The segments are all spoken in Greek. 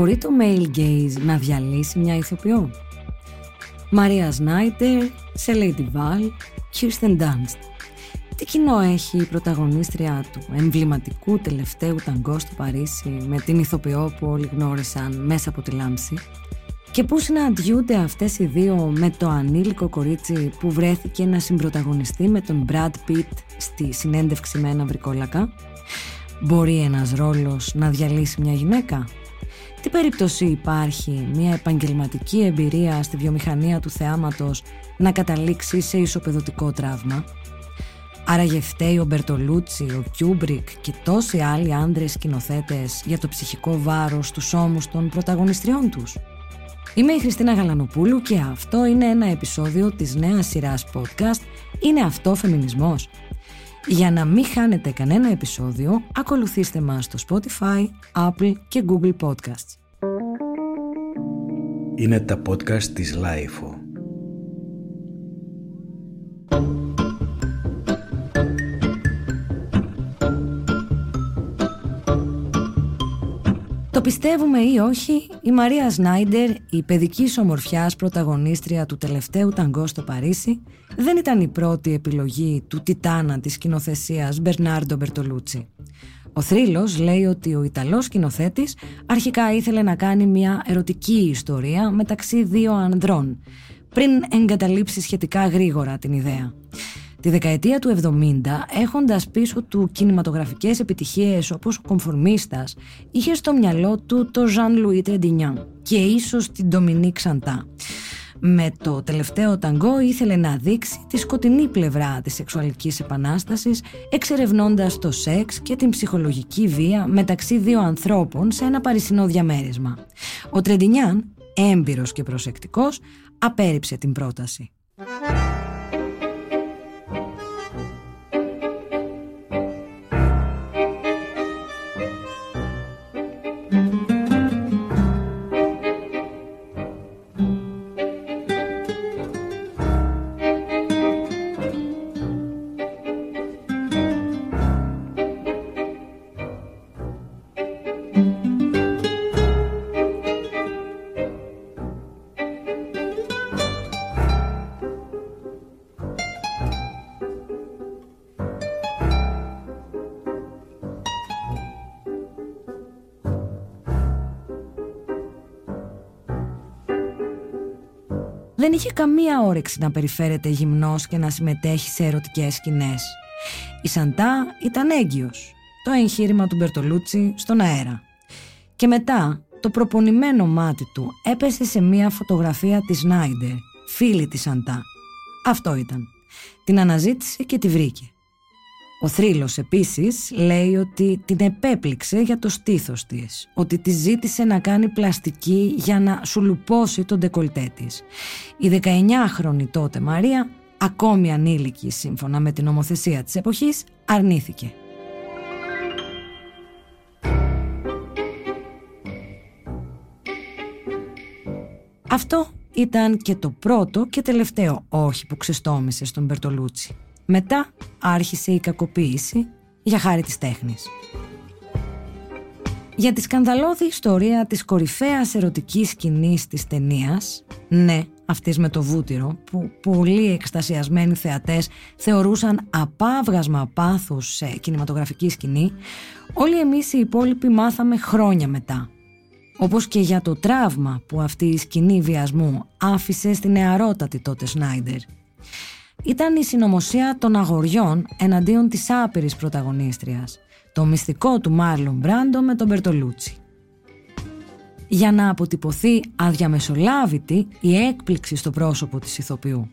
Μπορεί το male gaze να διαλύσει μια ηθοποιό; Μαρία Σνάιτερ, σε Lady Val, Kirsten Dunst. Τι κοινό έχει η πρωταγωνίστρια του εμβληματικού τελευταίου ταγκό στο Παρίσι με την ηθοποιό που όλοι γνώρισαν μέσα από τη λάμψη; Και πού συναντιούνται αυτές οι δύο με το ανήλικο κορίτσι που βρέθηκε να συμπροταγωνιστεί με τον Brad Pitt στη συνέντευξη με ένα βρικόλακα; Μπορεί ένας ρόλος να διαλύσει μια γυναίκα; Τι περίπτωση υπάρχει μια επαγγελματική εμπειρία στη βιομηχανία του θεάματος να καταλήξει σε ισοπεδωτικό τραύμα; Άραγε φταίει ο Μπερτολούτσι, ο Κιούμπρικ και τόσοι άλλοι άνδρες σκηνοθέτες για το ψυχικό βάρος στους ώμους των πρωταγωνιστριών τους; Είμαι η Χριστίνα Γαλανοπούλου και αυτό είναι ένα επεισόδιο της νέας σειράς podcast «Είναι αυτό φεμινισμός». Για να μην χάνετε κανένα επεισόδιο, ακολουθήστε μας στο Spotify, Apple και Google Podcasts. Είναι τα podcast της Lifeo. Το πιστεύουμε ή όχι, η Μαρία Σνάιντερ, η παιδική ομορφιάς πρωταγωνίστρια του τελευταίου ταγκό στο Παρίσι, δεν ήταν η πρώτη επιλογή του τιτάνα της σκηνοθεσίας Μπερνάρντο Μπερτολούτσι. Ο θρύλος λέει ότι ο Ιταλός σκηνοθέτης αρχικά ήθελε να κάνει μια ερωτική ιστορία μεταξύ δύο ανδρών, πριν εγκαταλείψει σχετικά γρήγορα την ιδέα. Τη δεκαετία του 70, έχοντας πίσω του κινηματογραφικές επιτυχίες όπως ο Κομφορμίστας, είχε στο μυαλό του το Jean-Louis Trintignant και ίσως την Dominique Σαντά. Με το τελευταίο ταγκό ήθελε να δείξει τη σκοτεινή πλευρά της σεξουαλικής επανάστασης εξερευνώντας το σεξ και την ψυχολογική βία μεταξύ δύο ανθρώπων σε ένα παρισινό διαμέρισμα. Ο Τρεντινιάν, έμπειρος και προσεκτικός, απέρριψε την πρόταση. Δεν είχε καμία όρεξη να περιφέρεται γυμνός και να συμμετέχει σε ερωτικές σκηνές. Η Σαντά ήταν έγκυος, το εγχείρημα του Μπερτολούτσι στον αέρα. Και μετά το προπονημένο μάτι του έπεσε σε μία φωτογραφία της Νάιντερ, φίλη της Σαντά. Αυτό ήταν. Την αναζήτησε και τη βρήκε. Ο θρύλος επίσης λέει ότι την επέπληξε για το στήθος της, ότι τη ζήτησε να κάνει πλαστική για να σουλουπώσει τον ντεκολτέ της. Η 19χρονη τότε Μαρία, ακόμη ανήλικη σύμφωνα με την ομοθεσία της εποχής, αρνήθηκε. Αυτό ήταν και το πρώτο και τελευταίο όχι που ξεστόμησε στον Μπερτολούτσι. Μετά άρχισε η κακοποίηση για χάρη της τέχνης. Για τη σκανδαλώδη ιστορία της κορυφαίας ερωτικής σκηνής της ταινίας, ναι, αυτής με το βούτυρο, που πολλοί εκστασιασμένοι θεατές θεωρούσαν απάβγασμα πάθους σε κινηματογραφική σκηνή, όλοι εμείς οι υπόλοιποι μάθαμε χρόνια μετά. Όπως και για το τραύμα που αυτή η σκηνή βιασμού άφησε στην νεαρότατη τότε Σνάιντερ ήταν η συνωμοσία των αγοριών εναντίον της άπειρης πρωταγωνίστριας, το μυστικό του Μάρλον Μπράντο με τον Μπερτολούτσι. Για να αποτυπωθεί αδιαμεσολάβητη η έκπληξη στο πρόσωπο της ηθοποιού.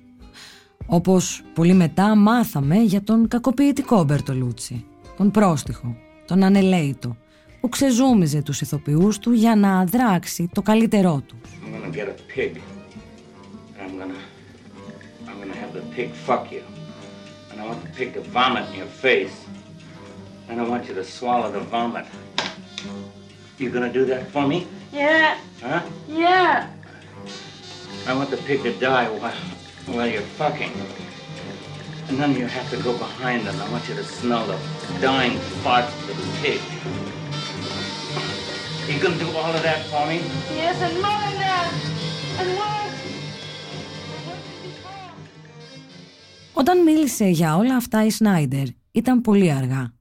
Όπως πολύ μετά μάθαμε για τον κακοποιητικό Μπερτολούτσι, τον πρόστιχο, τον ανελέητο, που ξεζούμιζε τους ηθοποιούς του για να αδράξει το καλύτερό του. the pig fuck you. And I want the pig to vomit in your face. And I want you to swallow the vomit. You gonna do that for me? Yeah. Huh? Yeah. I want the pig to die while, while you're fucking. And then you have to go behind them. I want you to smell the dying farts of the pig. You gonna do all of that for me? Yes, and more than that. And more. Όταν μίλησε για όλα αυτά η Σνάιντερ ήταν πολύ αργά.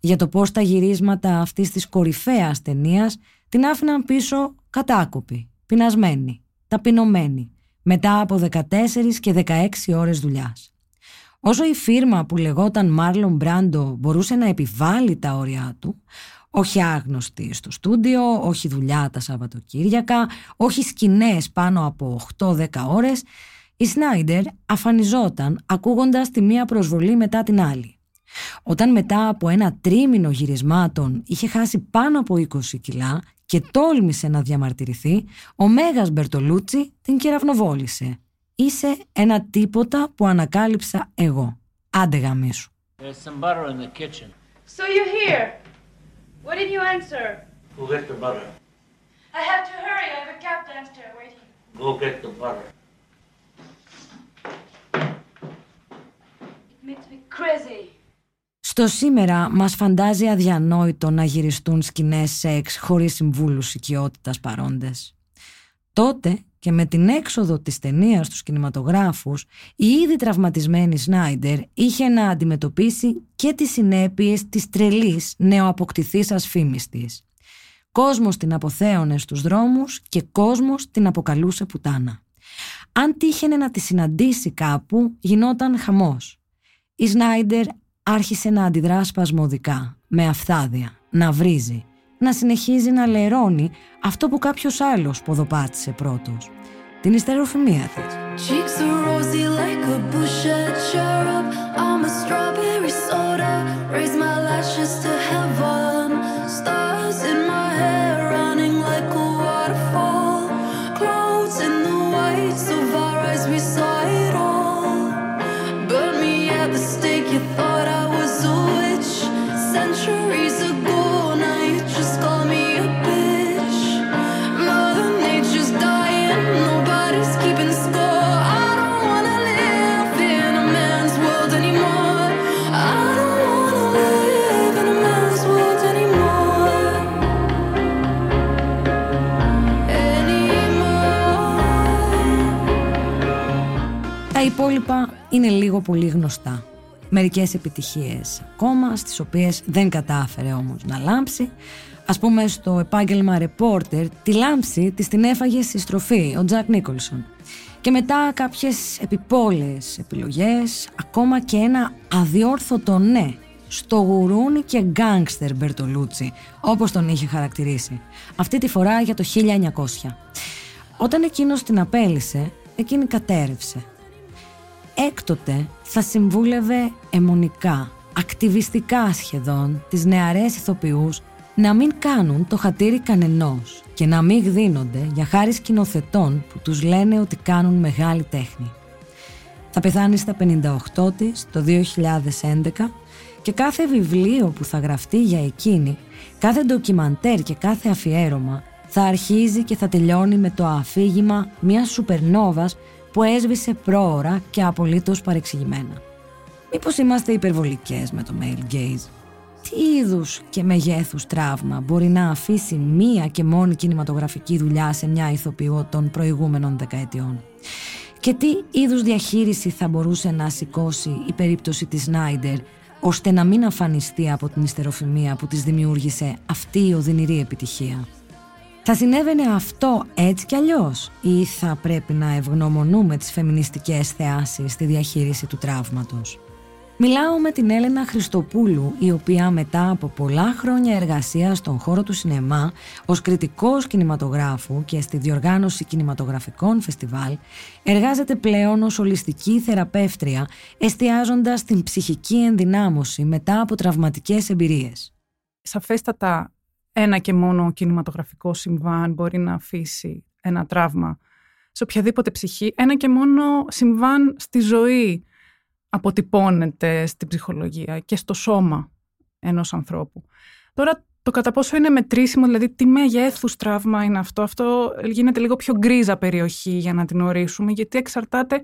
Για το πώς τα γυρίσματα αυτής της κορυφαίας ταινίας την άφηναν πίσω κατάκοπη, πεινασμένη, ταπεινωμένη, μετά από 14 και 16 ώρες δουλειάς. Όσο η φίρμα που λεγόταν Μάρλον Μπράντο μπορούσε να επιβάλλει τα όρια του, όχι άγνωστη στο στούντιο, όχι δουλειά τα Σαββατοκύριακα, όχι σκηνές πάνω από 8-10 ώρες, η Σνάιντερ αφανιζόταν ακούγοντας τη μία προσβολή μετά την άλλη. Όταν μετά από ένα τρίμηνο γυρισμάτων είχε χάσει πάνω από 20 κιλά και τόλμησε να διαμαρτυρηθεί, ο Μέγας Μπερτολούτσι την κεραυνοβόλησε. Είσαι ένα τίποτα που ανακάλυψα εγώ. Άντε γαμίσου. There's some butter in the kitchen. So you're here. What did you answer? Go get the butter. I have to hurry. I have a cab downstairs waiting. Go get the butter. It makes me crazy. Στο σήμερα μας φαντάζει αδιανόητο να γυριστούν σκηνές σεξ χωρίς συμβούλους οικειότητας παρόντες. Τότε και με την έξοδο της ταινίας στους κινηματογράφους, η ήδη τραυματισμένη Σνάιντερ είχε να αντιμετωπίσει και τις συνέπειες της τρελής νεοαποκτηθής φήμης της. Κόσμος την αποθέωνε στους δρόμους και κόσμος την αποκαλούσε πουτάνα. Αν τύχαινε να τη συναντήσει κάπου, γινόταν χαμός. Η Σνάιντερ άρχισε να αντιδρά σπασμωδικά, με αφθάδια, να βρίζει, να συνεχίζει να λερώνει αυτό που κάποιος άλλος ποδοπάτησε πρώτος. Την ιστεροφημία της. Cheeks are rosy like a Boucher cherub. I'm a strawberry soda. Raise my lashes to heaven. Stars in my hair running like a waterfall. Clouds in the whites υπόλοιπα είναι λίγο πολύ γνωστά. Μερικές επιτυχίες ακόμα, στις οποίες δεν κατάφερε όμως να λάμψει. Ας πούμε στο επάγγελμα reporter, τη λάμψη της την έφαγε στη στροφή ο Τζακ Νίκολσον. Και μετά κάποιες επιπόλαιες επιλογές, ακόμα και ένα αδιόρθωτο ναι στο γουρούνι και γκάνγκστερ Μπερτολούτσι, όπως τον είχε χαρακτηρίσει. Αυτή τη φορά για το 1900. Όταν εκείνος την απέλησε, εκείνη κατέρευσε. Έκτοτε θα συμβούλευε αιμονικά, ακτιβιστικά σχεδόν, τις νεαρές ηθοποιούς να μην κάνουν το χατήρι κανενός και να μην γδίνονται για χάρη σκηνοθετών που τους λένε ότι κάνουν μεγάλη τέχνη. Θα πεθάνει στα 58 της το 2011 και κάθε βιβλίο που θα γραφτεί για εκείνη, κάθε ντοκιμαντέρ και κάθε αφιέρωμα θα αρχίζει και θα τελειώνει με το αφήγημα μιας σουπερνόβας που έσβησε πρόωρα και απολύτως παρεξηγημένα. Μήπως είμαστε υπερβολικές με το male gaze; Τι είδους και μεγέθους τραύμα μπορεί να αφήσει μία και μόνη κινηματογραφική δουλειά σε μια ηθοποιό των προηγούμενων δεκαετιών; Και τι είδους διαχείριση θα μπορούσε να σηκώσει η περίπτωση της Σνάιντερ ώστε να μην αφανιστεί από την ιστεροφημία που της δημιούργησε αυτή η οδυνηρή επιτυχία; Θα συνέβαινε αυτό έτσι κι αλλιώς ή θα πρέπει να ευγνωμονούμε τις φεμινιστικές θεάσεις στη διαχείριση του τραύματος; Μιλάω με την Έλενα Χριστοπούλου, η οποία μετά από πολλά χρόνια εργασίας στον χώρο του σινεμά, ως κριτικός κινηματογράφου και στη διοργάνωση κινηματογραφικών φεστιβάλ, εργάζεται πλέον ως ολιστική θεραπεύτρια, εστιάζοντας την ψυχική ενδυνάμωση μετά από τραυματικές εμπειρίες. Σαφέστατα ένα και μόνο κινηματογραφικό συμβάν μπορεί να αφήσει ένα τραύμα σε οποιαδήποτε ψυχή. Ένα και μόνο συμβάν στη ζωή αποτυπώνεται στην ψυχολογία και στο σώμα ενός ανθρώπου. Τώρα το κατά πόσο είναι μετρήσιμο, δηλαδή τι μεγέθους τραύμα είναι αυτό, αυτό γίνεται λίγο πιο γκρίζα περιοχή για να την ορίσουμε, γιατί εξαρτάται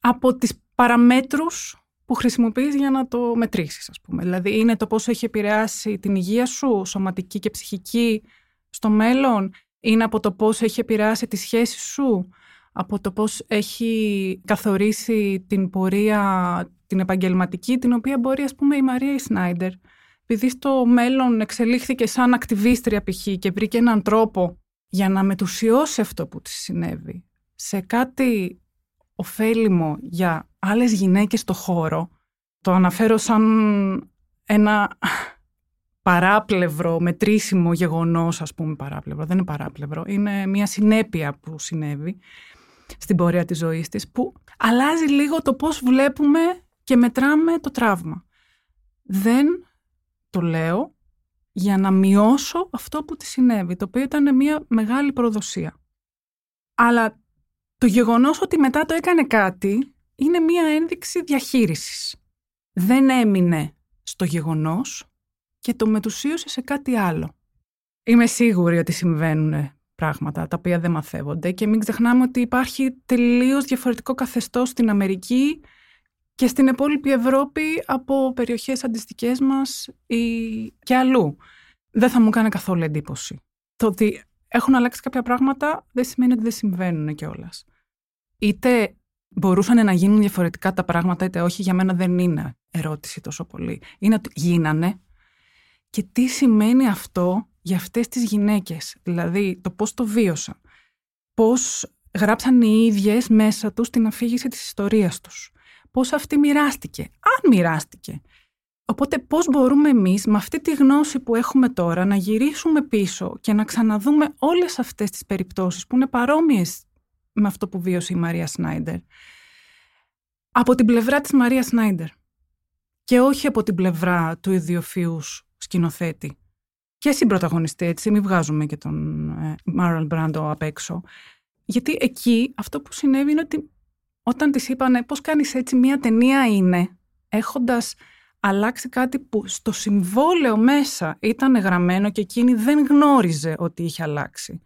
από τις παραμέτρους που χρησιμοποιείς για να το μετρήσεις, ας πούμε. Δηλαδή είναι το πόσο έχει επηρεάσει την υγεία σου, σωματική και ψυχική, στο μέλλον, είναι από το πώς έχει επηρεάσει τη σχέση σου, από το πώς έχει καθορίσει την πορεία, την επαγγελματική, την οποία μπορεί, ας πούμε, η Μαρία Σνάιντερ. Επειδή στο μέλλον εξελίχθηκε σαν ακτιβίστρια π.χ. και βρήκε έναν τρόπο για να μετουσιώσει αυτό που της συνέβη σε κάτι ωφέλιμο για άλλες γυναίκες στο χώρο, το αναφέρω σαν ένα παράπλευρο, μετρήσιμο γεγονός, ας πούμε παράπλευρο, δεν είναι παράπλευρο, είναι μια συνέπεια που συνέβη στην πορεία της ζωής της, που αλλάζει λίγο το πώς βλέπουμε και μετράμε το τραύμα. Δεν το λέω για να μειώσω αυτό που της συνέβη, το οποίο ήταν μια μεγάλη προδοσία. Αλλά το γεγονός ότι μετά το έκανε κάτι είναι μια ένδειξη διαχείρισης. Δεν έμεινε στο γεγονός και το μετουσίωσε σε κάτι άλλο. Είμαι σίγουρη ότι συμβαίνουν πράγματα τα οποία δεν μαθεύονται και μην ξεχνάμε ότι υπάρχει τελείως διαφορετικό καθεστώς στην Αμερική και στην υπόλοιπη Ευρώπη από περιοχές αντιστοιχές μας ή και αλλού. Δεν θα μου κάνει καθόλου εντύπωση. Το ότι έχουν αλλάξει κάποια πράγματα δεν σημαίνει ότι δεν συμβαίνουν κιόλας. Είτε μπορούσαν να γίνουν διαφορετικά τα πράγματα, είτε όχι, για μένα δεν είναι ερώτηση τόσο πολύ. Είναι ότι γίνανε και τι σημαίνει αυτό για αυτές τις γυναίκες; Δηλαδή, το πώς το βίωσαν. Πώς γράψαν οι ίδιες μέσα τους την αφήγηση της ιστορίας τους. Πώς αυτή μοιράστηκε. Αν μοιράστηκε. Οπότε πώς μπορούμε εμείς με αυτή τη γνώση που έχουμε τώρα να γυρίσουμε πίσω και να ξαναδούμε όλες αυτές τις περιπτώσεις που είναι παρόμοιες με αυτό που βίωσε η Μαρία Σνάιντερ. Από την πλευρά της Μαρία Σνάιντερ και όχι από την πλευρά του ιδιοφύους σκηνοθέτη. Και συμπροταγωνιστή έτσι, μην βγάζουμε και τον Μάρολ Μπράντο απ' έξω. Γιατί εκεί αυτό που συνέβη είναι ότι όταν της είπανε πώς κάνεις έτσι μια ταινία είναι, έχοντας αλλάξει κάτι που στο συμβόλαιο μέσα ήταν γραμμένο και εκείνη δεν γνώριζε ότι είχε αλλάξει.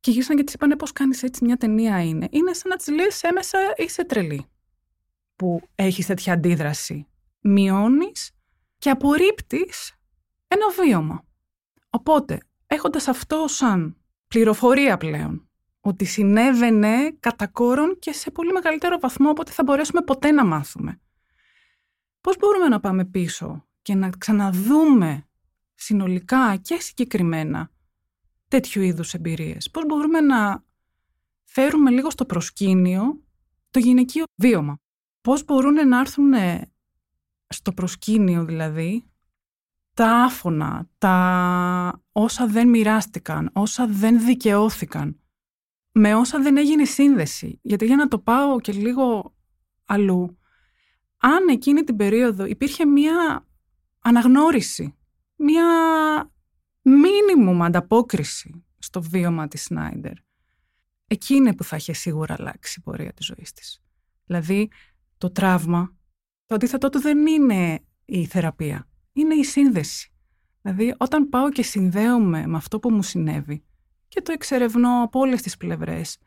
Και γύρισαν και της είπανε πώς κάνεις έτσι μια ταινία είναι. Είναι σαν να της λες έμεσα είσαι τρελή που έχεις τέτοια αντίδραση. Μειώνεις και απορρίπτεις ένα βίωμα. Οπότε, έχοντας αυτό σαν πληροφορία πλέον, ότι συνέβαινε κατά κόρον και σε πολύ μεγαλύτερο βαθμό από ότι θα μπορέσουμε ποτέ να μάθουμε. Πώς μπορούμε να πάμε πίσω και να ξαναδούμε συνολικά και συγκεκριμένα τέτοιου είδους εμπειρίες. Πώς μπορούμε να φέρουμε λίγο στο προσκήνιο το γυναικείο βίωμα. Πώς μπορούν να έρθουν στο προσκήνιο δηλαδή τα άφωνα, τα όσα δεν μοιράστηκαν, όσα δεν δικαιώθηκαν, με όσα δεν έγινε σύνδεση. Γιατί για να το πάω και λίγο αλλού, αν εκείνη την περίοδο υπήρχε μία αναγνώριση, μία μίνιμουμ ανταπόκριση στο βίωμα της Σνάιντερ, εκείνη που θα είχε σίγουρα αλλάξει η πορεία της ζωής της. Δηλαδή, το τραύμα, το αντίθετό του δεν είναι η θεραπεία, είναι η σύνδεση. Δηλαδή, όταν πάω και συνδέομαι με αυτό που μου συνέβη και το εξερευνώ από όλες τις πλευρές,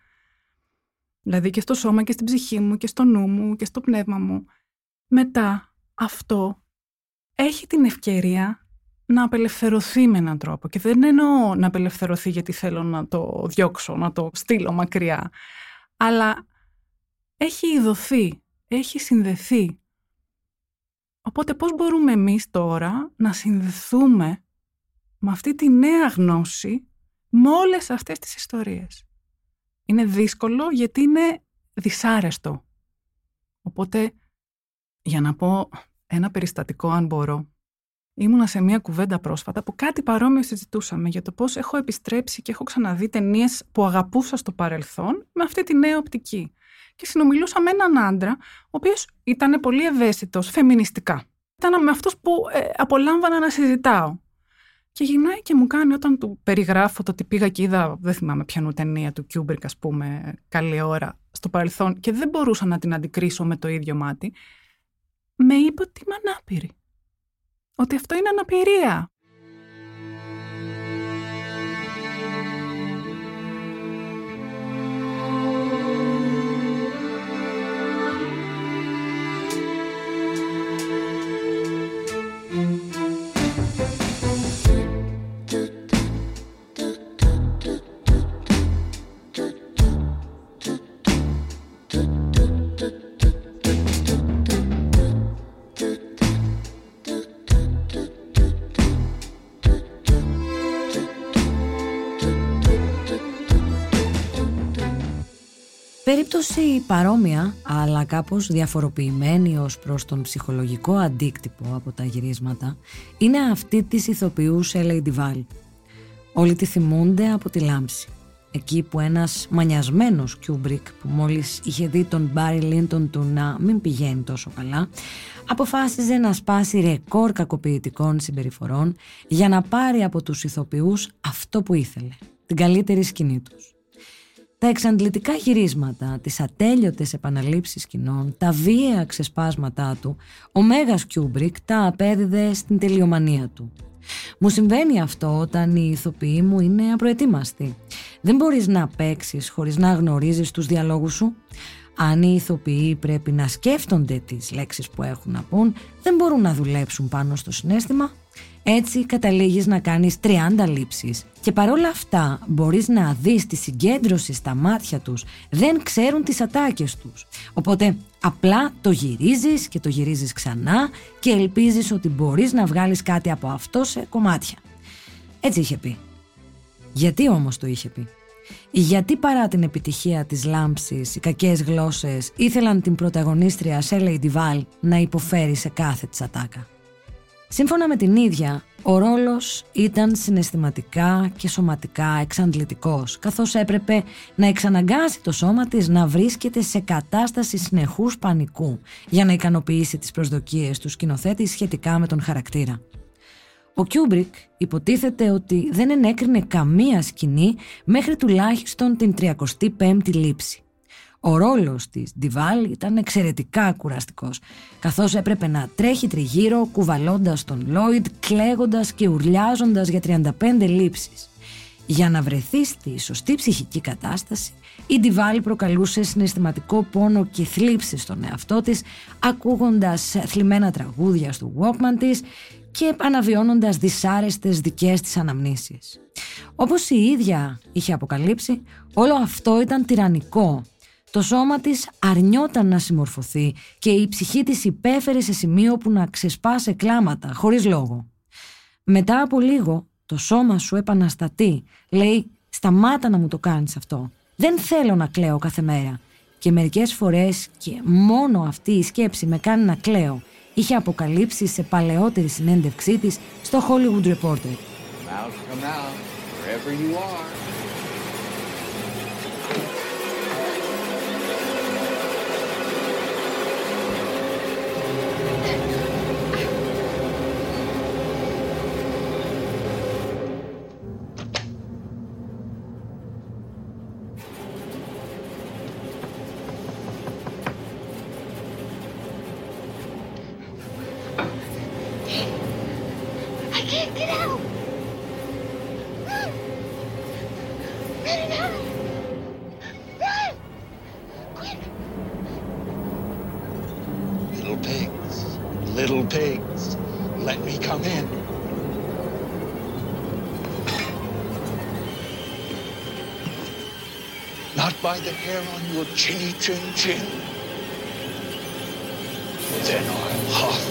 δηλαδή και στο σώμα και στην ψυχή μου και στο νου μου και στο πνεύμα μου, μετά αυτό έχει την ευκαιρία να απελευθερωθεί με έναν τρόπο. Και δεν εννοώ να απελευθερωθεί γιατί θέλω να το διώξω, να το στείλω μακριά. Αλλά έχει ειδωθεί, έχει συνδεθεί. Οπότε πώς μπορούμε εμείς τώρα να συνδεθούμε με αυτή τη νέα γνώση με όλες αυτές τις ιστορίες; Είναι δύσκολο γιατί είναι δυσάρεστο. Οπότε για να πω ένα περιστατικό αν μπορώ. Ήμουνα σε μια κουβέντα πρόσφατα που κάτι παρόμοιο συζητούσαμε για το πώς έχω επιστρέψει και έχω ξαναδεί ταινίες που αγαπούσα στο παρελθόν με αυτή τη νέα οπτική. Και συνομιλούσα με έναν άντρα, ο οποίος ήταν πολύ ευαίσθητος φεμινιστικά. Ήταν με αυτούς που ε, απολάμβανα να συζητάω. Και γυρνάει και μου κάνει όταν του περιγράφω το ότι πήγα και είδα, δεν θυμάμαι ποιανού ταινία του Κιούμπρικ, ας πούμε, καλή ώρα στο παρελθόν και δεν μπορούσα να την αντικρίσω με το ίδιο μάτι με είπε ότι είμαι ανάπηρη. Ότι αυτό είναι αναπηρία. Περίπτωση παρόμοια, αλλά κάπως διαφοροποιημένη ως προς τον ψυχολογικό αντίκτυπο από τα γυρίσματα, είναι αυτή της ηθοποιού Σέλεϊ Ντιβάλ. Όλοι τη θυμούνται από τη λάμψη. Εκεί που ένας μανιασμένος Κιούμπρικ που μόλις είχε δει τον Μπάρι Λίντον του να μην πηγαίνει τόσο καλά αποφάσιζε να σπάσει ρεκόρ κακοποιητικών συμπεριφορών για να πάρει από τους ηθοποιούς αυτό που ήθελε, την καλύτερη σκηνή τους. Τα εξαντλητικά γυρίσματα, τις ατέλειωτες επαναλήψεις σκηνών, τα βίαια ξεσπάσματά του, ο Μέγας Κιούμπρικ τα απέδιδε στην τελειομανία του. Μου συμβαίνει αυτό όταν οι ηθοποιοί μου είναι απροετοίμαστοι. Δεν μπορείς να παίξεις χωρίς να γνωρίζεις τους διαλόγους σου. Αν οι ηθοποιοί πρέπει να σκέφτονται τις λέξεις που έχουν να πούν, δεν μπορούν να δουλέψουν πάνω στο συναίσθημα. Έτσι καταλήγεις να κάνεις 30 λήψεις και παρόλα αυτά μπορείς να δεις τη συγκέντρωση στα μάτια τους. Δεν ξέρουν τις ατάκες τους. Οπότε απλά το γυρίζεις και το γυρίζεις ξανά και ελπίζεις ότι μπορείς να βγάλεις κάτι από αυτό σε κομμάτια. Έτσι είχε πει. Γιατί όμως το είχε πει; Γιατί παρά την επιτυχία της λάμψης, οι κακές γλώσσες ήθελαν την πρωταγωνίστρια Σέλεϊ Ντιβάλ να υποφέρει σε κάθε της ατάκα. Σύμφωνα με την ίδια, ο ρόλος ήταν συναισθηματικά και σωματικά εξαντλητικός, καθώς έπρεπε να εξαναγκάσει το σώμα της να βρίσκεται σε κατάσταση συνεχούς πανικού για να ικανοποιήσει τις προσδοκίες του σκηνοθέτη σχετικά με τον χαρακτήρα. Ο Κιούμπρικ υποτίθεται ότι δεν ενέκρινε καμία σκηνή μέχρι τουλάχιστον την 35η λήψη. Ο ρόλος της Ντιβάλ ήταν εξαιρετικά κουραστικός, καθώς έπρεπε να τρέχει τριγύρω κουβαλώντας τον Λόιντ, κλαίγοντας και ουρλιάζοντας για 35 λήψεις. Για να βρεθεί στη σωστή ψυχική κατάσταση, η Ντιβάλ προκαλούσε συναισθηματικό πόνο και θλίψη στον εαυτό της, ακούγοντας θλιμμένα τραγούδια στο Walkman της και αναβιώνοντας δυσάρεστες δικές της αναμνήσεις. Όπως η ίδια είχε αποκαλύψει, όλο αυτό ήταν τυραννικό το σώμα της αρνιόταν να συμμορφωθεί και η ψυχή της υπέφερε σε σημείο που να ξεσπάσε κλάματα, χωρίς λόγο. Μετά από λίγο, το σώμα σου επαναστατεί. Λέει, σταμάτα να μου το κάνεις αυτό. Δεν θέλω να κλαίω κάθε μέρα. Και μερικές φορές και μόνο αυτή η σκέψη με κάνει να κλαίω. Είχε αποκαλύψει σε παλαιότερη συνέντευξή της στο Hollywood Reporter. by chinny chin chin. Then I'll huff,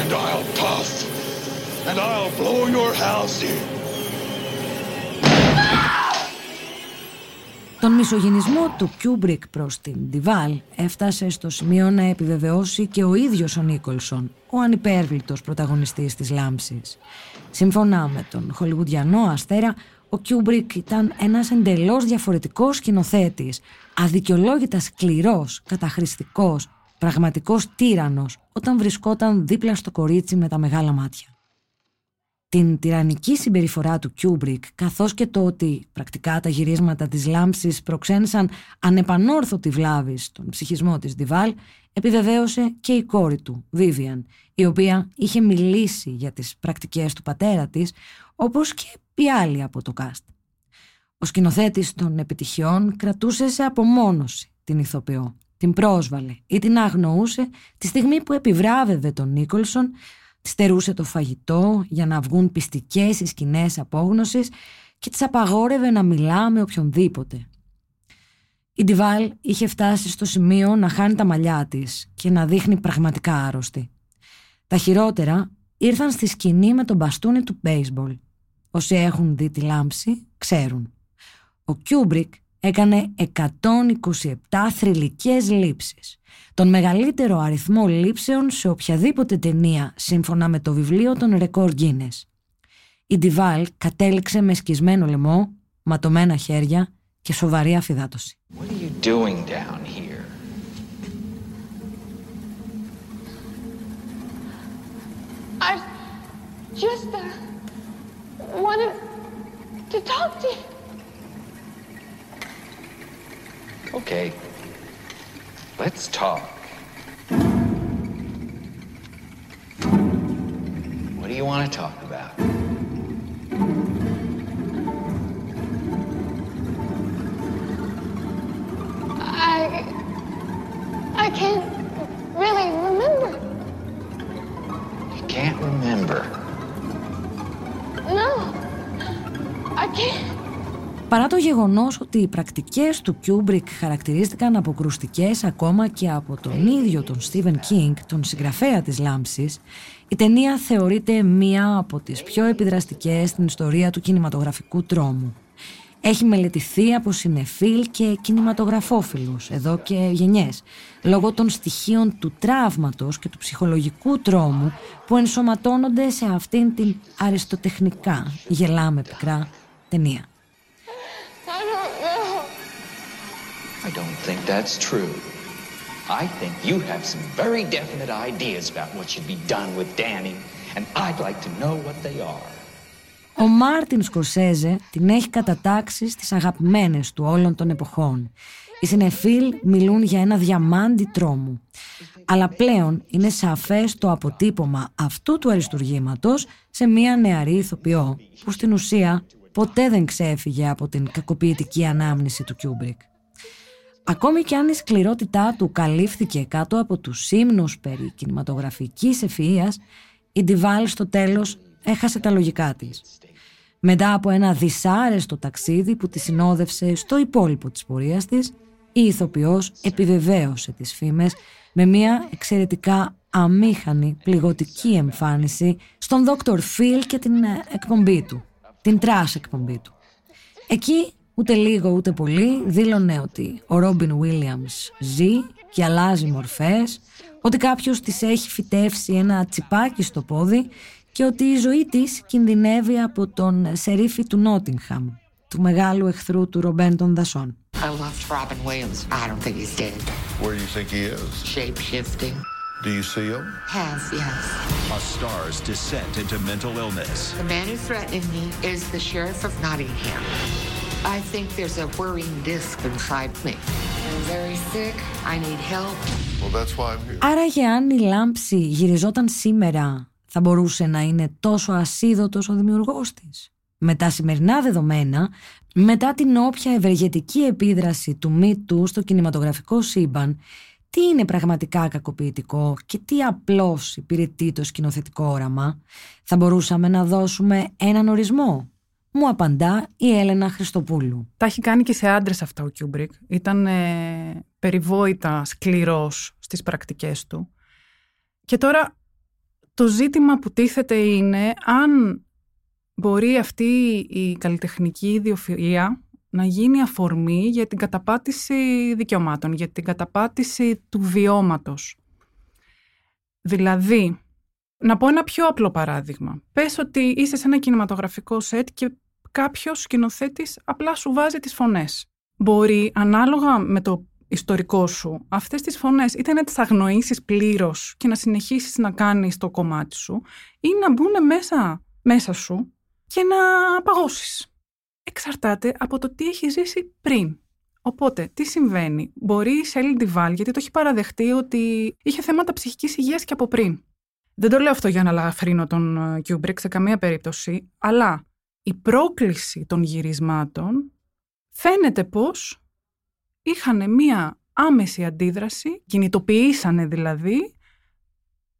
and I'll puff, and I'll blow your house in. Τον μισογυνισμό του Κιούμπρικ προς την Ντιβάλ έφτασε στο σημείο να επιβεβαιώσει και ο ίδιος ο Νίκολσον, ο ανυπέρβλητος πρωταγωνιστής της λάμψης. Σύμφωνα με τον χολιγουδιανό αστέρα, ο Κιούμπρικ ήταν ένας εντελώς διαφορετικός σκηνοθέτης, αδικαιολόγητα σκληρός, καταχρηστικός, πραγματικός τύραννος όταν βρισκόταν δίπλα στο κορίτσι με τα μεγάλα μάτια. Την τυραννική συμπεριφορά του Κιούμπρικ, καθώς και το ότι πρακτικά τα γυρίσματα της λάμψης προξένησαν ανεπανόρθωτη βλάβη στον ψυχισμό της Ντιβάλ, επιβεβαίωσε και η κόρη του, Βίβιαν, η οποία είχε μιλήσει για τις πρακτικές του πατέρα της, όπως και ή άλλοι από το cast. Ο σκηνοθέτης των επιτυχιών κρατούσε σε απομόνωση την ηθοποιό, την πρόσβαλε ή την αγνοούσε τη στιγμή που επιβράβευε τον Νίκολσον, στερούσε το φαγητό για να βγουν πιστικές οι σκηνές απόγνωσης και της απαγόρευε να μιλά με οποιονδήποτε. Η Ντιβάλ είχε φτάσει στο σημείο να χάνει τα μαλλιά της και να δείχνει πραγματικά άρρωστη. Τα χειρότερα ήρθαν στη σκηνή με το μπαστούνι του μπέισμπολ Όσοι έχουν δει τη λάμψη ξέρουν. Ο Κιούμπρικ έκανε 127 θρυλικές λήψεις. Τον μεγαλύτερο αριθμό λήψεων σε οποιαδήποτε ταινία σύμφωνα με το βιβλίο των ρεκόρ Guinness. Η Ντιβάλ κατέληξε με σκισμένο λαιμό, ματωμένα χέρια και σοβαρή αφυδάτωση. What are you doing down here? I just uh, wanted to talk to you. Okay. Let's talk. What do you want to talk about? I. I can't Παρά το γεγονός ότι οι πρακτικές του Κιούμπρικ χαρακτηρίστηκαν αποκρουστικές ακόμα και από τον ίδιο τον Στίβεν Κίνγκ, τον συγγραφέα της λάμψης, η ταινία θεωρείται μία από τις πιο επιδραστικές στην ιστορία του κινηματογραφικού τρόμου. Έχει μελετηθεί από σινεφίλ και κινηματογραφόφιλους εδώ και γενιές, λόγω των στοιχείων του τραύματος και του ψυχολογικού τρόμου που ενσωματώνονται σε αυτήν την αριστοτεχνικά, γελάμε πικρά, ταινία. I don't think that's true. I think you have some very definite ideas about what should be done with Danny, and I'd like to know what they are. Ο Μάρτιν Σκορσέζε την έχει κατατάξει στις αγαπημένες του όλων των εποχών. Οι σινεφίλ μιλούν για ένα διαμάντι τρόμου. Αλλά πλέον είναι σαφές το αποτύπωμα αυτού του αριστουργήματος σε μία νεαρή ηθοποιό που στην ουσία ποτέ δεν ξέφυγε από την κακοποιητική ανάμνηση του Κιούμπρικ. Ακόμη και αν η σκληρότητά του καλύφθηκε κάτω από τους ύμνους περί κινηματογραφικής ευφυΐας, η Ντιβάλ στο τέλος έχασε τα λογικά της. Μετά από ένα δυσάρεστο ταξίδι που τη συνόδευσε στο υπόλοιπο της πορείας της, η ηθοποιός επιβεβαίωσε τις φήμες με μια εξαιρετικά αμήχανη πληγωτική εμφάνιση στον Dr. Phil και την ε, εκπομπή του, την trash εκπομπή του. Εκεί ούτε λίγο ούτε πολύ δήλωνε ότι ο Ρόμπιν Βίλιαμς ζει και αλλάζει μορφές, ότι κάποιος της έχει φυτεύσει ένα τσιπάκι στο πόδι και ότι η ζωή της κινδυνεύει από τον σερίφη του Νότιγχαμ, του μεγάλου εχθρού του Ρομπέν των Δασών. I loved Robin Williams. I don't think he's dead. Where do you think he is? Shape shifting. Do you see him? Has, yes. A star's descent into mental illness. The man who's threatening me is the sheriff of Nottingham. I think there's a whirring disc inside me. I'm very sick. I need help. Well, that's why I'm here. Άραγε αν η λάμψη γυριζόταν σήμερα, θα μπορούσε να είναι τόσο ασίδωτος ο δημιουργός της. Με τα σημερινά δεδομένα, μετά την όποια ευεργετική επίδραση του Me Too στο κινηματογραφικό σύμπαν, τι είναι πραγματικά κακοποιητικό και τι απλώς υπηρετεί το σκηνοθετικό όραμα, θα μπορούσαμε να δώσουμε έναν ορισμό. Μου απαντά η Έλενα Χριστοπούλου. Τα έχει κάνει και σε άντρες αυτά ο Κιούμπρικ. Ήταν ε, περιβόητα σκληρός στις πρακτικές του. Και τώρα το ζήτημα που τίθεται είναι αν μπορεί αυτή η καλλιτεχνική ιδιοφυΐα να γίνει αφορμή για την καταπάτηση δικαιωμάτων, για την καταπάτηση του βιώματος. Δηλαδή, να πω ένα πιο απλό παράδειγμα. Πες ότι είσαι σε ένα κινηματογραφικό σετ και κάποιος σκηνοθέτης απλά σου βάζει τις φωνές. Μπορεί, ανάλογα με το ιστορικό σου, αυτές τις φωνές είτε να τις αγνοήσεις πλήρως και να συνεχίσεις να κάνεις το κομμάτι σου ή να μπουν μέσα, μέσα σου και να παγώσεις. Εξαρτάται από το τι έχεις ζήσει πριν. Οπότε, τι συμβαίνει; Μπορεί η Σέλεϊ Ντιβάλ, γιατί το έχει παραδεχτεί ότι είχε θέματα ψυχικής υγείας και από πριν. Δεν το λέω αυτό για να ελαφρύνω τον ε, Κιούμπρικ σε καμία περίπτωση, αλλά η πρόκληση των γυρισμάτων φαίνεται πως είχαν μία άμεση αντίδραση, κινητοποιήσανε δηλαδή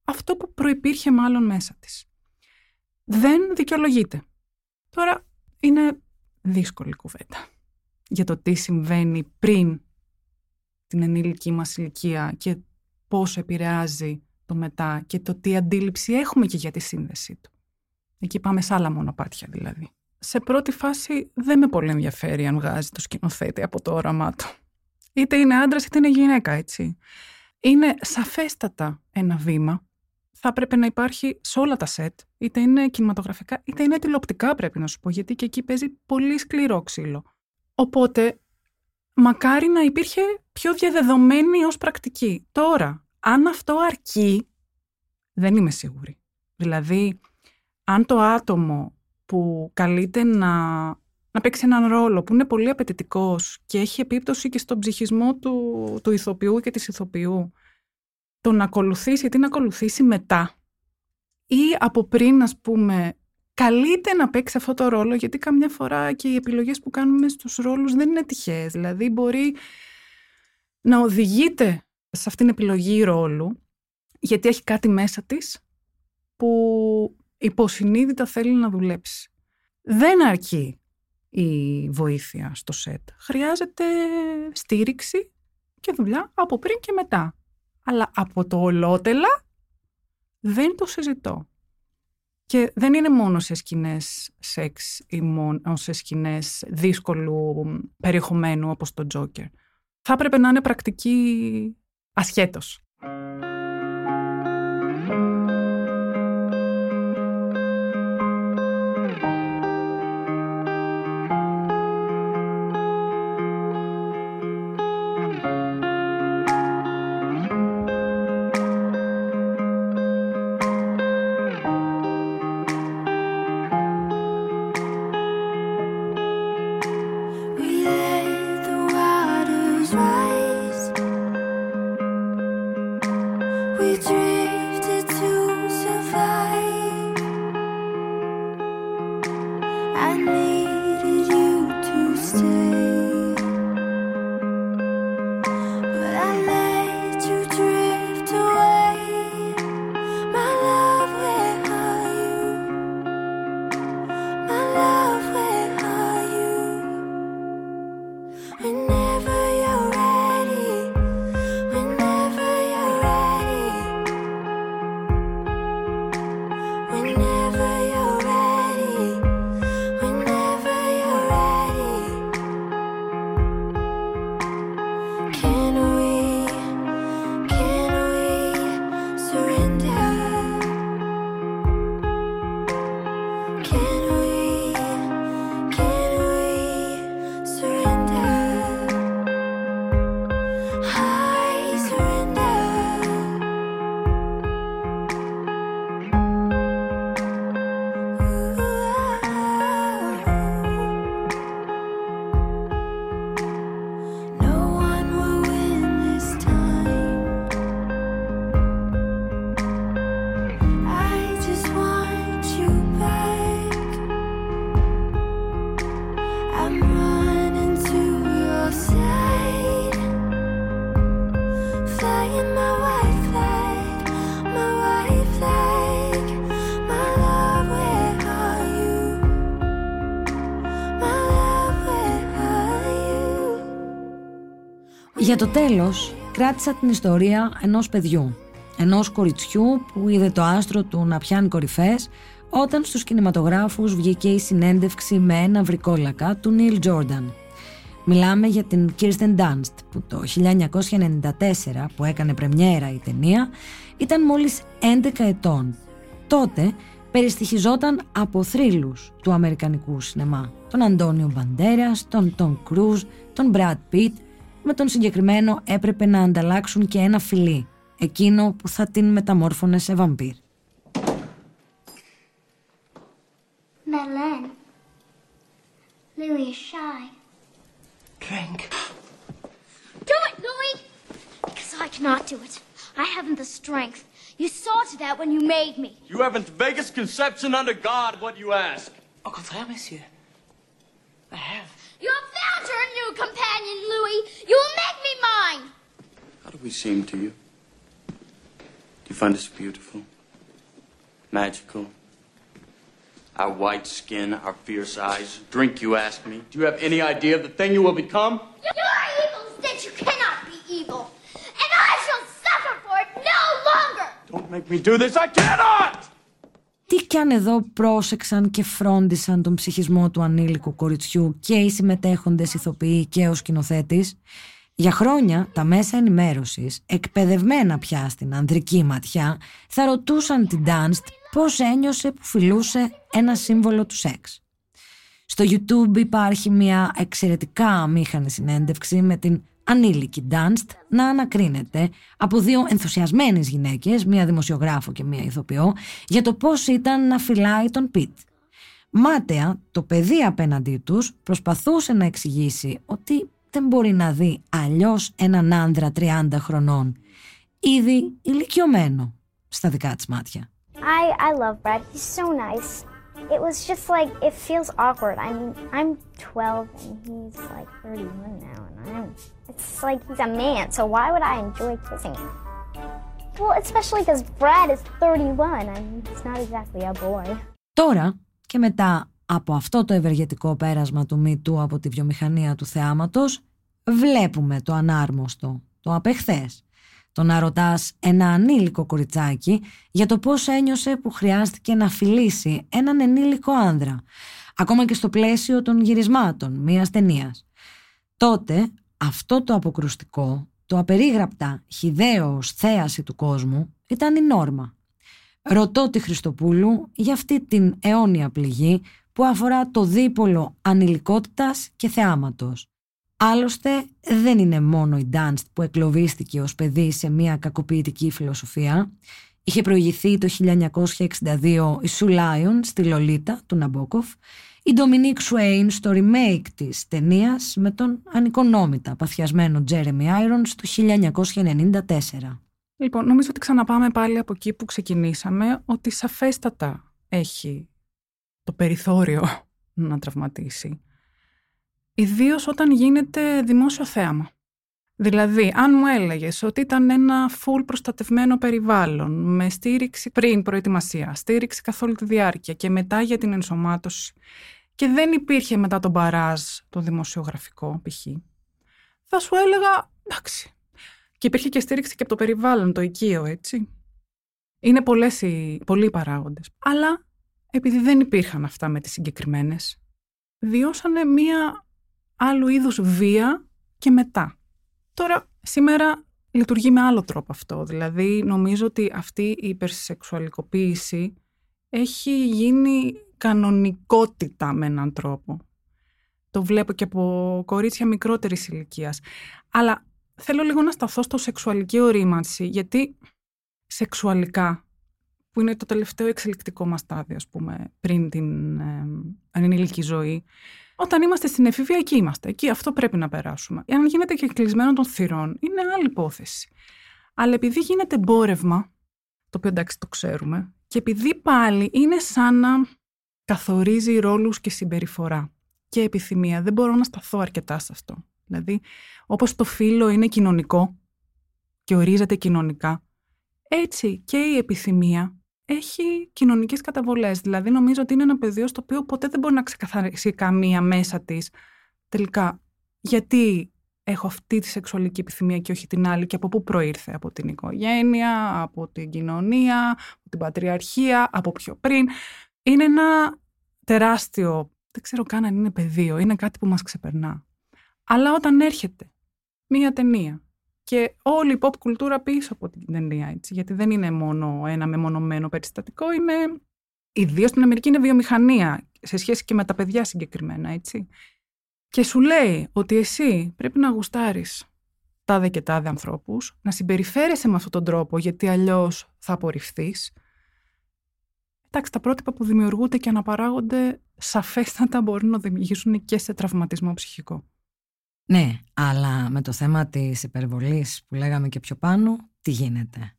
αυτό που προϋπήρχε μάλλον μέσα της. Δεν δικαιολογείται. Τώρα είναι δύσκολη κουβέντα για το τι συμβαίνει πριν την ενήλικη μας ηλικία και πώς επηρεάζει το μετά και το τι αντίληψη έχουμε και για τη σύνδεσή του. Εκεί πάμε σε άλλα μονοπάτια δηλαδή. σε πρώτη φάση δεν με πολύ ενδιαφέρει αν βγάζει το σκηνοθέτη από το όραμά του. Είτε είναι άντρας είτε είναι γυναίκα, έτσι. Είναι σαφέστατα ένα βήμα. Θα πρέπει να υπάρχει σε όλα τα σετ, είτε είναι κινηματογραφικά, είτε είναι τηλεοπτικά πρέπει να σου πω, γιατί και εκεί παίζει πολύ σκληρό ξύλο. Οπότε, μακάρι να υπήρχε πιο διαδεδομένη ως πρακτική. Τώρα, αν αυτό αρκεί, δεν είμαι σίγουρη. Δηλαδή, αν το άτομο που καλείται να, να παίξει έναν ρόλο που είναι πολύ απαιτητικός και έχει επίπτωση και στον ψυχισμό του, του ηθοποιού και της ηθοποιού, το να ακολουθήσει, γιατί να ακολουθήσει μετά ή από πριν, ας πούμε, καλείται να παίξει αυτό το ρόλο, γιατί καμιά φορά και οι επιλογές που κάνουμε στους ρόλους δεν είναι τυχαίες. Δηλαδή, μπορεί να οδηγείται σε αυτήν την επιλογή ρόλου, γιατί έχει κάτι μέσα της που υποσυνείδητα θέλει να δουλέψει. Δεν αρκεί η βοήθεια στο σετ. Χρειάζεται στήριξη και δουλειά από πριν και μετά. Αλλά από το ολότελα δεν το συζητώ. Και δεν είναι μόνο σε σκηνές σεξ ή μόνο σε σκηνές δύσκολου περιεχομένου όπως το Τζόκερ. Θα έπρεπε να είναι πρακτική ασχέτως. Το τέλος, κράτησα την ιστορία ενός παιδιού. Ενός κοριτσιού που είδε το άστρο του να πιάνει κορυφές όταν στους κινηματογράφους βγήκε η συνέντευξη με ένα βρικόλακα του Νίλ Τζόρνταν. Μιλάμε για την Kirsten Dunst που το 1994 που έκανε πρεμιέρα η ταινία ήταν μόλις 11 ετών. Τότε περιστοιχιζόταν από θρύλους του αμερικανικού σινεμά. Τον Αντώνιο Μπαντέρας, τον Τον Κρούζ, τον Μπραντ Πιτ. Με τον συγκεκριμένο έπρεπε να ανταλλάξουν και ένα φιλί. Εκείνο που θα την μεταμόρφωνε σε βαμπύρ. Madeleine. Louis is shy. Drink. Do it, Louis! Because I cannot do it. I haven't the strength. You saw to that when you made me. You haven't the vaguest conception under God what you ask. Au contraire, monsieur. I have. You have found your new companion, Louis. You will make me mine. How do we seem to you? Do you find us beautiful? Magical? Our white skin, our fierce eyes, drink, you ask me. Do you have any idea of the thing you will become? You are evil that you cannot be evil. And I shall suffer for it no longer. Don't make me do this. I cannot! Τι ή κι αν εδώ πρόσεξαν και φρόντισαν τον ψυχισμό του ανήλικου κοριτσιού και οι συμμετέχοντες ηθοποιοί και ο σκηνοθέτης. Για χρόνια τα μέσα ενημέρωσης, εκπαιδευμένα πια στην ανδρική ματιά, θα ρωτούσαν την Ντάνστ πώς ένιωσε που φιλούσε ένα σύμβολο του σεξ. Στο YouTube υπάρχει μια εξαιρετικά αμήχανη συνέντευξη με την ανήλικη Ντάνστ να ανακρίνεται από δύο ενθουσιασμένες γυναίκες, μία δημοσιογράφο και μία ηθοποιό, για το πώς ήταν να φυλάει τον Πιτ. Μάταια, το παιδί απέναντί τους προσπαθούσε να εξηγήσει ότι δεν μπορεί να δει αλλιώς έναν άνδρα 30 χρονών, ήδη ηλικιωμένο στα δικά της μάτια. I, I love Brad. He's so nice. It was just like, it feels awkward. I mean, I'm 12 and he's like 31 now, and I'm, it's like he's a man, so why would I enjoy kissing him? Well, especially because Brad is 31. I mean, he's not exactly a boy. Τώρα και μετά από αυτό το ευεργετικό πέρασμα του μύτου από τη βιομηχανία του θεάματος, βλέπουμε το ανάρμοστο, το απεχθές. Το να ρωτάς ένα ανήλικο κοριτσάκι για το πώς ένιωσε που χρειάστηκε να φιλήσει έναν ενήλικο άνδρα, ακόμα και στο πλαίσιο των γυρισμάτων μιας ταινίας. Τότε αυτό το αποκρουστικό, το απερίγραπτα χιδαίος θέαση του κόσμου ήταν η νόρμα. Ρωτώ τη Χριστοπούλου για αυτή την αιώνια πληγή που αφορά το δίπολο ανηλικότητας και θεάματος. Άλλωστε δεν είναι μόνο η Ντάνστ που εκλοβίστηκε ως παιδί σε μια κακοποιητική φιλοσοφία. Είχε προηγηθεί το 1962 η Σου Λάιον στη Λολίτα του Ναμπόκοφ, η Ντομινίκ Σουέιν στο remake της ταινίας με τον ανοικονόμητα παθιασμένο Τζέρεμι Άιρονς το 1994. Λοιπόν, νομίζω ότι ξαναπάμε πάλι από εκεί που ξεκινήσαμε, ότι σαφέστατα έχει το περιθώριο να τραυματίσει. Ιδίως όταν γίνεται δημόσιο θέαμα. Δηλαδή, αν μου έλεγες ότι ήταν ένα full προστατευμένο περιβάλλον, με στήριξη πριν προετοιμασία, στήριξη καθ' όλη τη διάρκεια και μετά για την ενσωμάτωση και δεν υπήρχε μετά τον παράζ το δημοσιογραφικό π.χ. Θα σου έλεγα, εντάξει. Και υπήρχε και στήριξη και από το περιβάλλον, το οικείο, έτσι. Είναι πολλές οι, πολλοί οι παράγοντες. Αλλά επειδή δεν υπήρχαν αυτά με τις συγκεκριμένες, βιώσανε μία άλλου είδους βία και μετά. Τώρα, σήμερα λειτουργεί με άλλο τρόπο αυτό. Δηλαδή, νομίζω ότι αυτή η υπερσεξουαλικοποίηση έχει γίνει κανονικότητα με έναν τρόπο. Το βλέπω και από κορίτσια μικρότερης ηλικίας. Αλλά θέλω λίγο να σταθώ στο σεξουαλική ορίμανση, γιατί σεξουαλικά, που είναι το τελευταίο εξελικτικό μας στάδιο, ας πούμε, πριν την ε, ανηλική ζωή, όταν είμαστε στην εφηβεία, εκεί είμαστε. Εκεί αυτό πρέπει να περάσουμε. Αν γίνεται και κλεισμένο των θυρών, είναι άλλη υπόθεση. Αλλά επειδή γίνεται εμπόρευμα, το οποίο εντάξει το ξέρουμε, και επειδή πάλι είναι σαν να καθορίζει ρόλους και συμπεριφορά και επιθυμία. Δεν μπορώ να σταθώ αρκετά σε αυτό. Δηλαδή, όπως το φύλλο είναι κοινωνικό και ορίζεται κοινωνικά, έτσι και η επιθυμία έχει κοινωνικές καταβολές. Δηλαδή, νομίζω ότι είναι ένα πεδίο στο οποίο ποτέ δεν μπορεί να ξεκαθαρίσει καμία μέσα της τελικά γιατί έχω αυτή τη σεξουαλική επιθυμία και όχι την άλλη και από πού προήρθε, από την οικογένεια, από την κοινωνία, από την πατριαρχία, από πιο πριν. Είναι ένα τεράστιο, δεν ξέρω καν αν είναι πεδίο, είναι κάτι που μας ξεπερνά. Αλλά όταν έρχεται μία ταινία και όλη η pop κουλτούρα πίσω από την ταινία, έτσι, γιατί δεν είναι μόνο ένα μεμονωμένο περιστατικό, είναι. Ιδίως στην Αμερική είναι βιομηχανία, σε σχέση και με τα παιδιά συγκεκριμένα, έτσι. Και σου λέει ότι εσύ πρέπει να γουστάρεις τάδε και τάδε ανθρώπους, να συμπεριφέρεσαι με αυτόν τον τρόπο, γιατί αλλιώς θα απορριφθείς. Εντάξει, τα πρότυπα που δημιουργούνται και αναπαράγονται σαφέστατα μπορούν να οδηγήσουν και σε τραυματισμό ψυχικό. Ναι, αλλά με το θέμα της υπερβολής που λέγαμε και πιο πάνω, τι γίνεται;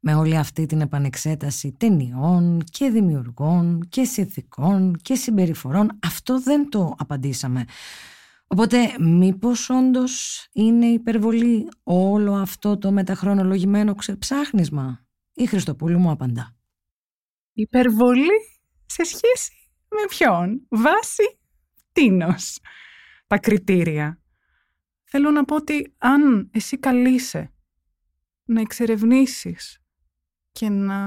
Με όλη αυτή την επανεξέταση ταινιών και δημιουργών και συνθηκών και συμπεριφορών, αυτό δεν το απαντήσαμε. Οπότε μήπως όντως είναι υπερβολή όλο αυτό το μεταχρονολογημένο ξεψάχνισμα; Η Χριστοπούλου μου απαντά. Υπερβολή σε σχέση με ποιον, βάση τίνος τα κριτήρια. Θέλω να πω ότι αν εσύ καλείσαι να εξερευνήσεις και να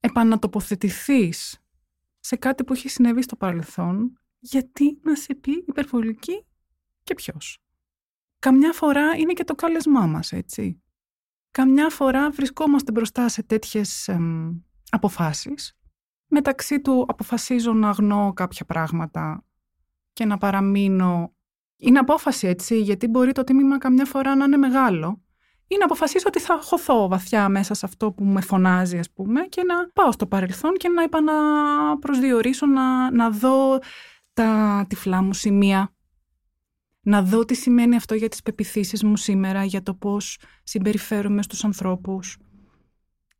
επανατοποθετηθείς σε κάτι που έχει συνέβη στο παρελθόν, γιατί να σε πει υπερβολική και ποιος; Καμιά φορά είναι και το κάλεσμά μας, έτσι. Καμιά φορά βρισκόμαστε μπροστά σε τέτοιες εμ, αποφάσεις. Μεταξύ του αποφασίζω να αγνώ κάποια πράγματα και να παραμείνω. Είναι απόφαση, έτσι, γιατί μπορεί το τίμημα καμιά φορά να είναι μεγάλο ή να αποφασίσω ότι θα χωθώ βαθιά μέσα σε αυτό που με φωνάζει, ας πούμε, και να πάω στο παρελθόν και να επαναπροσδιορίσω, να, να δω τα τυφλά μου σημεία, να δω τι σημαίνει αυτό για τις πεπιθήσεις μου σήμερα, για το πώς συμπεριφέρομαι στους ανθρώπους,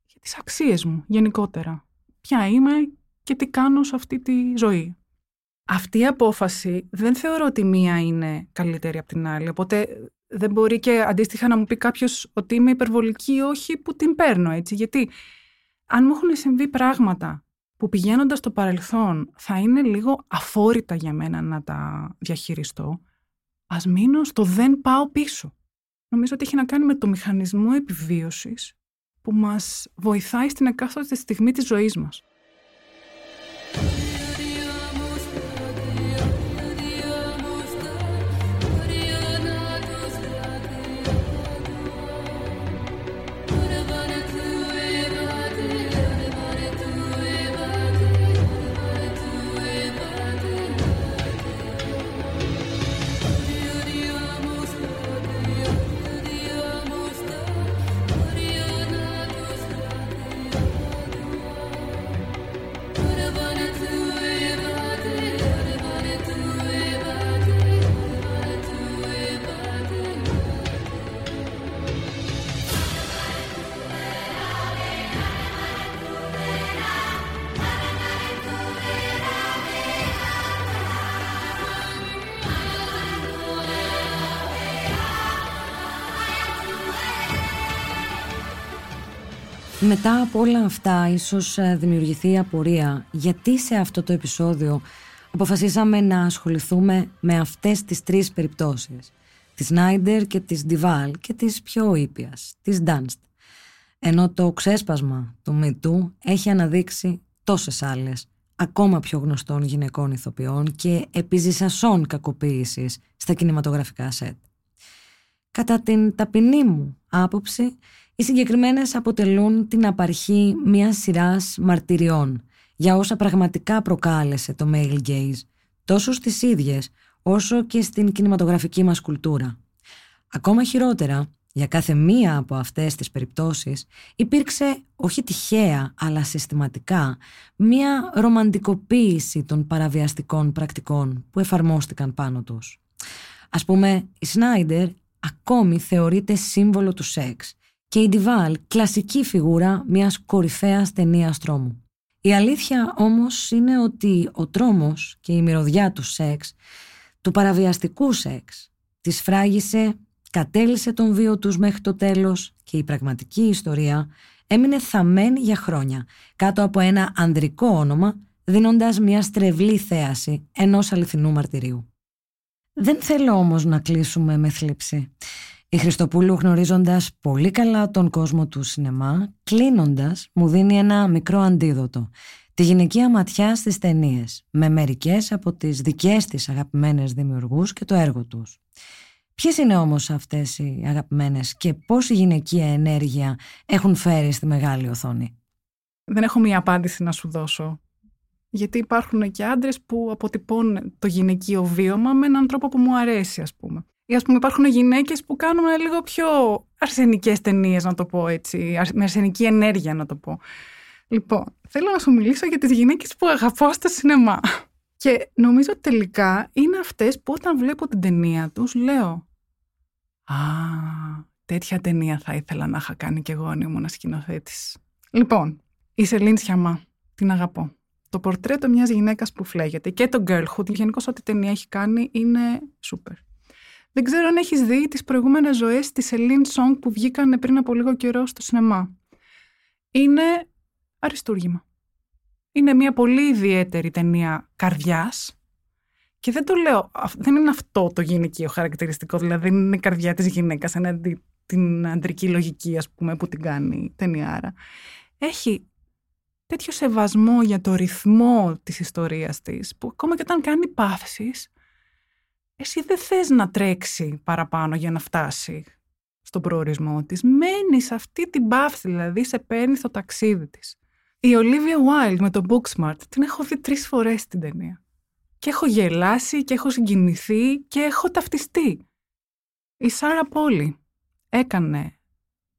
για τις αξίες μου γενικότερα. Ποια είμαι και τι κάνω σε αυτή τη ζωή. Αυτή η απόφαση δεν θεωρώ ότι μία είναι καλύτερη από την άλλη, οπότε δεν μπορεί και αντίστοιχα να μου πει κάποιος ότι είμαι υπερβολική ή όχι που την παίρνω έτσι. Γιατί αν μου έχουν συμβεί πράγματα που πηγαίνοντας στο παρελθόν θα είναι λίγο αφόρητα για μένα να τα διαχειριστώ, ας μείνω στο δεν πάω πίσω. Νομίζω ότι έχει να κάνει με το μηχανισμό επιβίωσης που μας βοηθάει στην εκάστοτε στιγμή της ζωής μας. Μετά από όλα αυτά, ίσως ε, δημιουργηθεί η απορία γιατί σε αυτό το επεισόδιο αποφασίσαμε να ασχοληθούμε με αυτές τις τρεις περιπτώσεις. Της Νάιντερ και της Ντιβάλ και της πιο ήπιας, της Ντάνστ. Ενώ το ξέσπασμα του Μητού έχει αναδείξει τόσες άλλες, ακόμα πιο γνωστών γυναικών ηθοποιών και επιζησασών κακοποίησης στα κινηματογραφικά σετ. Κατά την ταπεινή μου άποψη, οι συγκεκριμένες αποτελούν την απαρχή μιας σειράς μαρτυριών για όσα πραγματικά προκάλεσε το male gaze, τόσο στις ίδιες όσο και στην κινηματογραφική μας κουλτούρα. Ακόμα χειρότερα, για κάθε μία από αυτές τις περιπτώσεις υπήρξε όχι τυχαία αλλά συστηματικά μία ρομαντικοποίηση των παραβιαστικών πρακτικών που εφαρμόστηκαν πάνω τους. Ας πούμε, η Σνάιντερ ακόμη θεωρείται σύμβολο του σεξ και η Ντιβάλ κλασική φιγούρα μιας κορυφαίας ταινίας τρόμου. Η αλήθεια όμως είναι ότι ο τρόμος και η μυρωδιά του σεξ, του παραβιαστικού σεξ, της φράγισε, κατέλησε τον βίο τους μέχρι το τέλος και η πραγματική ιστορία έμεινε θαμένη για χρόνια κάτω από ένα ανδρικό όνομα δίνοντας μια στρεβλή θέαση ενός αληθινού μαρτυρίου. Δεν θέλω όμως να κλείσουμε με θλίψη. Η Χριστοπούλου γνωρίζοντας πολύ καλά τον κόσμο του σινεμά, κλείνοντας μου δίνει ένα μικρό αντίδοτο. Τη γυναικεία ματιά στις ταινίες, με μερικές από τις δικές της αγαπημένες δημιουργούς και το έργο τους. Ποιες είναι όμως αυτές οι αγαπημένες και πώς η γυναικεία ενέργεια έχουν φέρει στη μεγάλη οθόνη; Δεν έχω μία απάντηση να σου δώσω. Γιατί υπάρχουν και άντρες που αποτυπώνουν το γυναικείο βίωμα με έναν τρόπο που μου αρέσει, ας πούμε. Ή ας πούμε υπάρχουν γυναίκες που κάνουν λίγο πιο αρσενικές ταινίες, να το πω έτσι, με αρσενική ενέργεια να το πω. Λοιπόν, θέλω να σου μιλήσω για τις γυναίκες που αγαπώ στο σινεμά. Και νομίζω ότι τελικά είναι αυτές που όταν βλέπω την ταινία τους λέω «Α, τέτοια ταινία θα ήθελα να είχα κάνει κι εγώ αν ήμουν σκηνοθέτης». Λοιπόν, η Σελήν Σιαμά, την αγαπώ. Το πορτρέτο μιας γυναίκας που φλέγεται και το girlhood, γενικώς ό,τι ταινία έχει κάνει είναι super. Δεν ξέρω αν έχεις δει τις προηγούμενες ζωές της Celine Song που βγήκαν πριν από λίγο καιρό στο σινεμά. Είναι αριστούργημα. Είναι μια πολύ ιδιαίτερη ταινία καρδιάς και δεν το λέω, δεν είναι αυτό το γυναικείο χαρακτηριστικό, δηλαδή δεν είναι η καρδιά της γυναίκας εναντί την αντρική λογική ας πούμε που την κάνει ταινιάρα. Έχει τέτοιο σεβασμό για το ρυθμό της ιστορίας της, που ακόμα και όταν κάνει παύσεις, εσύ δεν θες να τρέξει παραπάνω για να φτάσει στον προορισμό της. Μένεις σε αυτή την παύση, δηλαδή σε παίρνει στο ταξίδι της. Η Olivia Wilde με το Booksmart την έχω δει τρεις φορές την ταινία. Και έχω γελάσει και έχω συγκινηθεί και έχω ταυτιστεί. Η Σάρα Πόλη έκανε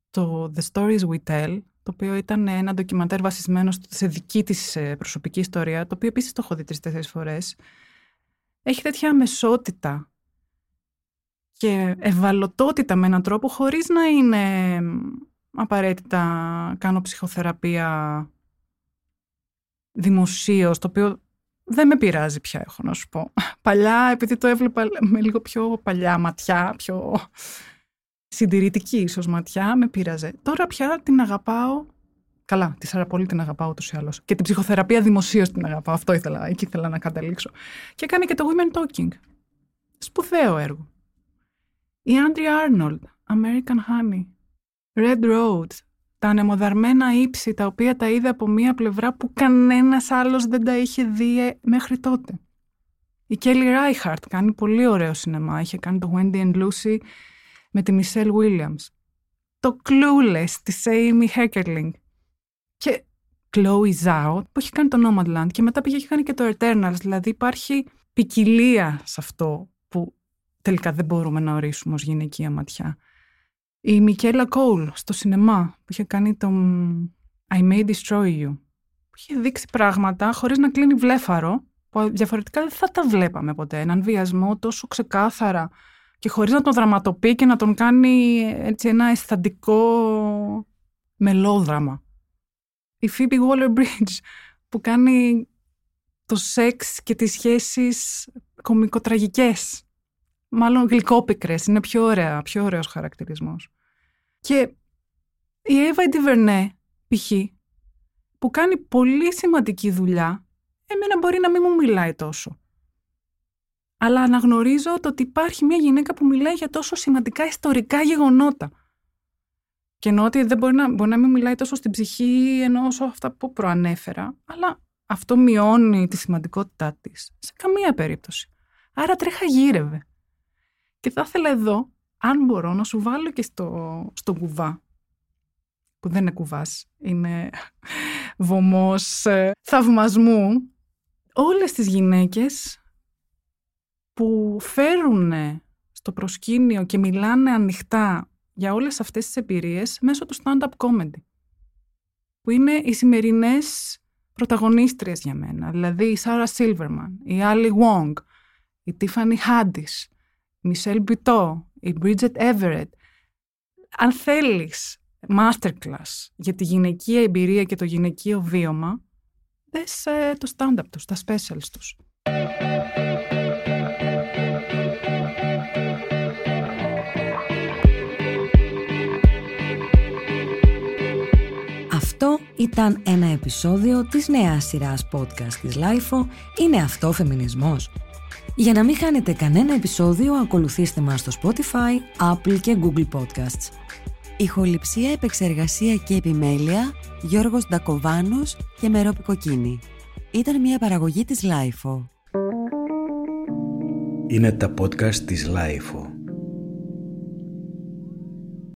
το The Stories We Tell, το οποίο ήταν ένα ντοκιμαντέρ βασισμένο σε δική της ε, προσωπική ιστορία, το οποίο επίσης το έχω δει τρεις-τέσσερις φορές. Έχει τέτοια αμεσότητα και ευαλωτότητα με έναν τρόπο χωρίς να είναι απαραίτητα κάνω ψυχοθεραπεία δημοσίως, το οποίο δεν με πειράζει πια, έχω να σου πω. Παλιά, επειδή το έβλεπα με λίγο πιο παλιά ματιά, πιο συντηρητική ίσως ματιά, με πείραζε. Τώρα πια την αγαπάω. Καλά, τη Σαραπόλη την αγαπάω ούτως ή άλλως. Και την ψυχοθεραπεία δημοσίως την αγαπάω. Αυτό ήθελα, εκεί ήθελα να καταλήξω. Και κάνει και το Women Talking. Σπουδαίο έργο. Η Andrea Arnold, American Honey. Red Road, τα ανεμοδαρμένα ύψη τα οποία τα είδε από μία πλευρά που κανένας άλλος δεν τα είχε δει ε, μέχρι τότε. Η Kelly Reichardt κάνει πολύ ωραίο σινεμά. Είχε κάνει το Wendy and Lucy με τη Michelle Williams. Το Clueless της Amy Heckerling. Και Chloe Zhao που έχει κάνει το Nomadland και μετά πήγε και κάνει και το Eternals. Δηλαδή υπάρχει ποικιλία σε αυτό που τελικά δεν μπορούμε να ορίσουμε ως γυναικεία ματιά. Η Μικέλα Κόουλ στο σινεμά που είχε κάνει το I May Destroy You που είχε δείξει πράγματα χωρίς να κλείνει βλέφαρο που διαφορετικά δεν θα τα βλέπαμε ποτέ. Έναν βιασμό τόσο ξεκάθαρα και χωρίς να τον δραματοποιεί και να τον κάνει έτσι ένα αισθαντικό μελόδραμα. Η Phoebe Waller-Bridge που κάνει το σεξ και τις σχέσεις κομικοτραγικές. Μάλλον γλυκόπικρες, είναι πιο ωραία, πιο ωραίος χαρακτηρισμός. Και η Εύα Ντιβερνέ, π.χ., που κάνει πολύ σημαντική δουλειά, εμένα μπορεί να μην μου μιλάει τόσο. Αλλά αναγνωρίζω το ότι υπάρχει μια γυναίκα που μιλάει για τόσο σημαντικά ιστορικά γεγονότα. Και εννοώ ότι δεν μπορεί να, μπορεί να μην μιλάει τόσο στην ψυχή ενώ όσο αυτά που προανέφερα, αλλά αυτό μειώνει τη σημαντικότητά της σε καμία περίπτωση. Άρα τρέχα γύρευε. Και θα ήθελα εδώ αν μπορώ να σου βάλω και στο, στο κουβά, που δεν είναι κουβάς, είναι βωμός ε, θαυμασμού, όλες τις γυναίκες που φέρουν στο προσκήνιο και μιλάνε ανοιχτά για όλες αυτές τις εμπειρίες μέσω του stand-up comedy, που είναι οι σημερινές πρωταγωνίστριες για μένα, δηλαδή η Σάρα Σίλβερμαν, η Άλλη Wong, η Τίφανη Χάντις, η Μισελ Μπιτό, η Bridget Everett. Αν θέλεις masterclass για τη γυναικεία εμπειρία και το γυναικείο βίωμα, δες ε, το stand-up τους, τα specials τους. Ήταν ένα επεισόδιο της νέας σειράς podcast της LIFO «Είναι αυτό φεμινισμός» Για να μην χάνετε κανένα επεισόδιο, ακολουθήστε μας στο Spotify, Apple και Google Podcasts. Ηχοληψία, επεξεργασία και επιμέλεια, Γιώργος Ντακοβάνος και Μερόπη Κοκκίνη. Ήταν μια παραγωγή της Lifeo. Είναι τα podcast της Lifeo.